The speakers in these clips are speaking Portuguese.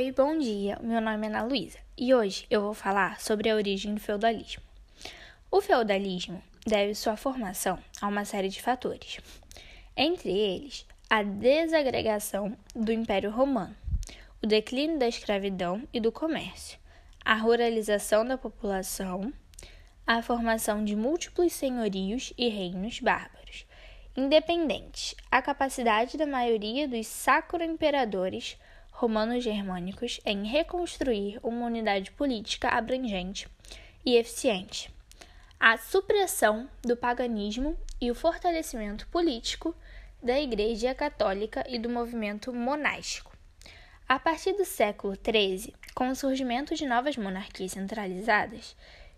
Oi, bom dia. Meu nome é Ana Luísa e hoje eu vou falar sobre a origem do feudalismo. O feudalismo deve sua formação a uma série de fatores, entre eles a desagregação do Império Romano, o declínio da escravidão e do comércio, a ruralização da população, a formação de múltiplos senhorios e reinos bárbaros, independentes, a capacidade da maioria dos sacro-imperadores romanos germânicos em reconstruir uma unidade política abrangente e eficiente, a supressão do paganismo e o fortalecimento político da Igreja Católica e do movimento monástico. A partir do século XIII, com o surgimento de novas monarquias centralizadas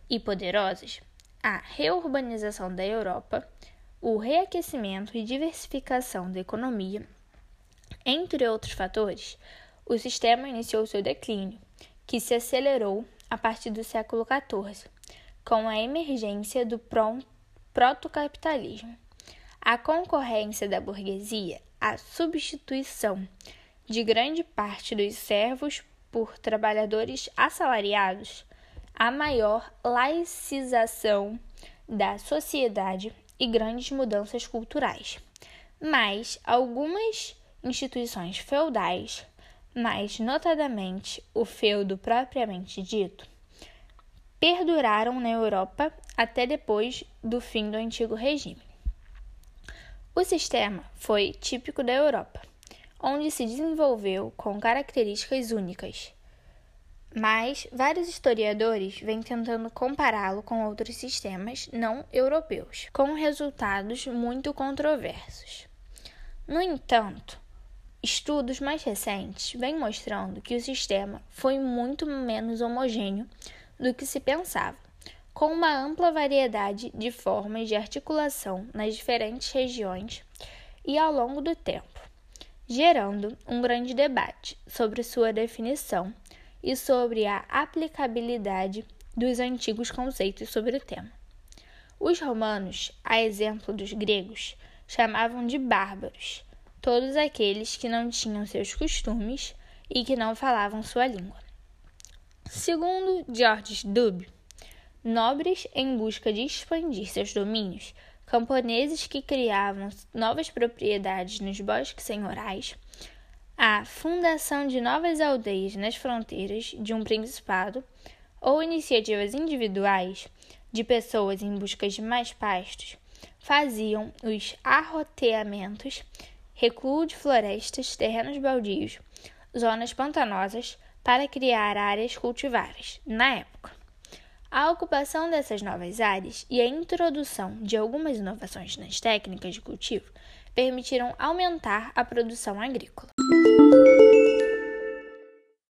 e poderosas, a reurbanização da Europa, o reaquecimento e diversificação da economia, entre outros fatores, o sistema iniciou seu declínio, que se acelerou a partir do século XIV, com a emergência do protocapitalismo, a concorrência da burguesia, a substituição de grande parte dos servos por trabalhadores assalariados, a maior laicização da sociedade e grandes mudanças culturais. Mas algumas instituições feudais mas notadamente o feudo propriamente dito, perduraram na Europa até depois do fim do antigo regime. O sistema foi típico da Europa, onde se desenvolveu com características únicas, mas vários historiadores vêm tentando compará-lo com outros sistemas não europeus, com resultados muito controversos. No entanto, Estudos mais recentes vêm mostrando que o sistema foi muito menos homogêneo do que se pensava, com uma ampla variedade de formas de articulação nas diferentes regiões e ao longo do tempo, gerando um grande debate sobre sua definição e sobre a aplicabilidade dos antigos conceitos sobre o tema. Os romanos, a exemplo dos gregos, chamavam de bárbaros todos aqueles que não tinham seus costumes e que não falavam sua língua. Segundo Georges Dube, nobres em busca de expandir seus domínios, camponeses que criavam novas propriedades nos bosques senhorais, a fundação de novas aldeias nas fronteiras de um principado ou iniciativas individuais de pessoas em busca de mais pastos faziam os arroteamentos recuo de florestas, terrenos baldios, zonas pantanosas para criar áreas cultiváveis, na época. A ocupação dessas novas áreas e a introdução de algumas inovações nas técnicas de cultivo permitiram aumentar a produção agrícola.